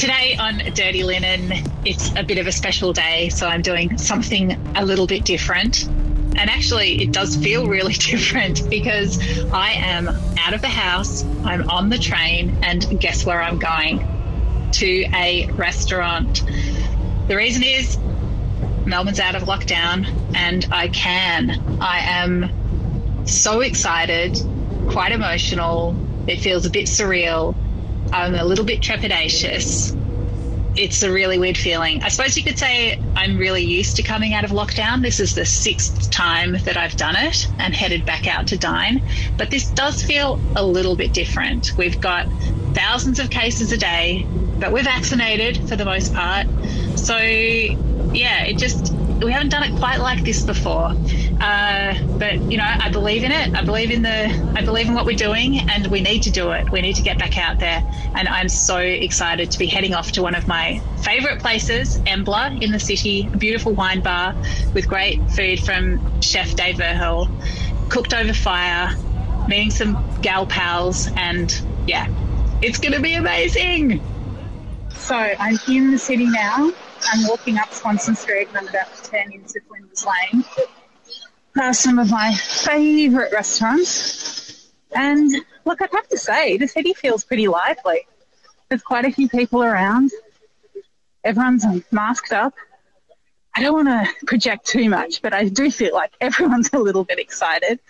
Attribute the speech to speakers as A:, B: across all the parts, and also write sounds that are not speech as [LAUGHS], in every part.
A: Today on Dirty Linen, it's a bit of a special day, so I'm doing something a little bit different. And actually, it does feel really [LAUGHS] different because I am out of the house, I'm on the train, and guess where I'm going? To a restaurant. The reason is Melbourne's out of lockdown and I can. I am so excited, quite emotional. It feels a bit surreal. I'm a little bit trepidatious. It's a really weird feeling. I suppose you could say I'm really used to coming out of lockdown. This is the sixth time that I've done it and headed back out to dine. But this does feel a little bit different. We've got thousands of cases a day, but we're vaccinated for the most part. So, yeah, it just we haven't done it quite like this before. Uh, but you know, I believe in it. I believe in the. I believe in what we're doing, and we need to do it. We need to get back out there. And I'm so excited to be heading off to one of my favourite places, Embla, in the city. A beautiful wine bar with great food from Chef Dave Verheul, cooked over fire, meeting some gal pals, and yeah, it's to be amazing. So I'm in the city now. I'm walking up Swanston Street and I'm about to turn into Flinders Lane, past some of my favourite restaurants. And look, I'd have to say, the city feels pretty lively. There's quite a few people around. Everyone's masked up. I don't want to project too much, but I do feel like [LAUGHS] everyone's a little bit excited.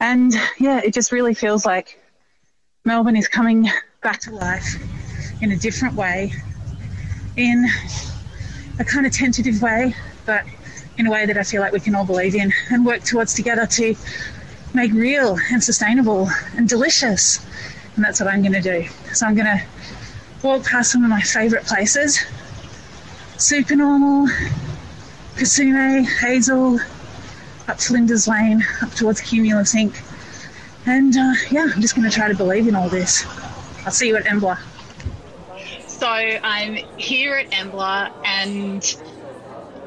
A: And yeah, it just really feels like Melbourne is coming back to life in a different way, in a kind of tentative way, but in a way that I feel like we can all believe in and work towards together to make real and sustainable and delicious. And that's what I'm going to do. So I'm going to walk past some of my favourite places Supernormal, Kisumé, Hazel, up Flinders Lane, up towards Cumulus Inc. And uh, yeah, I'm just going to try to believe in all this. I'll see you at Embla. So I'm here at Embla and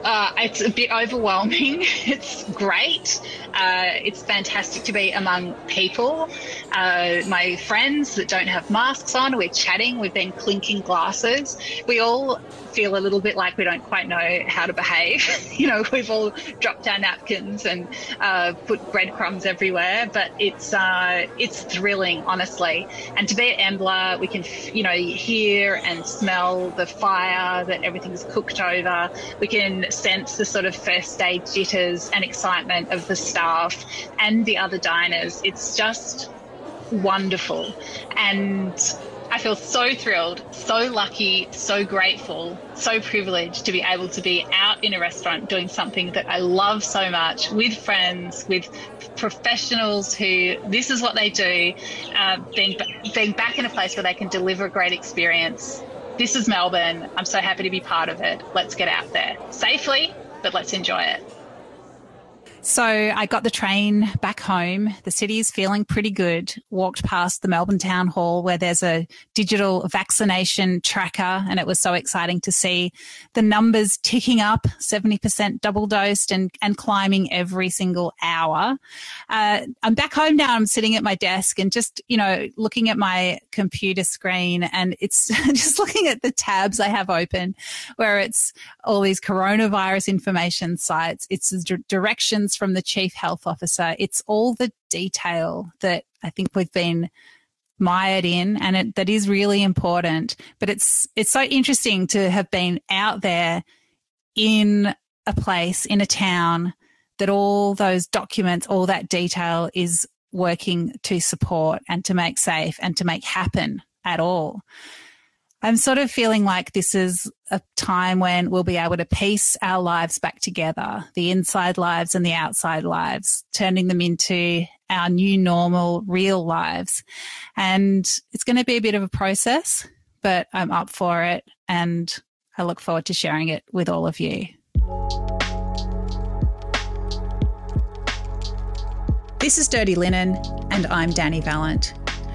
A: uh, it's a bit overwhelming. [LAUGHS] It's great. Uh, it's fantastic to be among people. Uh, my friends that don't have masks on, we're chatting, we've been clinking glasses. We all feel a little bit like we don't quite know how to behave. [LAUGHS] you know, we've all dropped our napkins and uh, put breadcrumbs everywhere, but it's uh, it's thrilling, honestly. And to be at Embla, we can, you know, hear and smell the fire that everything's cooked over. We can sense the sort of first day jitters and excitement of the staff and the other diners. It's just wonderful. And I feel so thrilled, so lucky, so grateful, so privileged to be able to be out in a restaurant doing something that I love so much with friends, with professionals who this is what they do, uh, being, being back in a place where they can deliver a great experience. This is Melbourne. I'm so happy to be part of it. Let's get out there safely, but let's enjoy it.
B: So I got the train back home. The city is feeling pretty good. Walked past the Melbourne Town Hall where there's a digital vaccination tracker. And it was so exciting to see the numbers ticking up 70% double dosed and, and climbing every single hour. Uh, I'm back home now. I'm sitting at my desk and just, you know, looking at my computer screen and it's [LAUGHS] just looking at the tabs I have open where it's all these coronavirus information sites. It's directions from the chief health officer. It's all the detail that I think we've been mired in and it, that is really important. But it's, it's so interesting to have been out there in a place, in a town that all those documents, all that detail is working to support and to make safe and to make happen at all. I'm sort of feeling like this is a time when we'll be able to piece our lives back together, the inside lives and the outside lives, turning them into our new normal, real lives. And it's going to be a bit of a process, but I'm up for it. And I look forward to sharing it with all of you.
C: This is Dirty Linen, and I'm Dani Valent.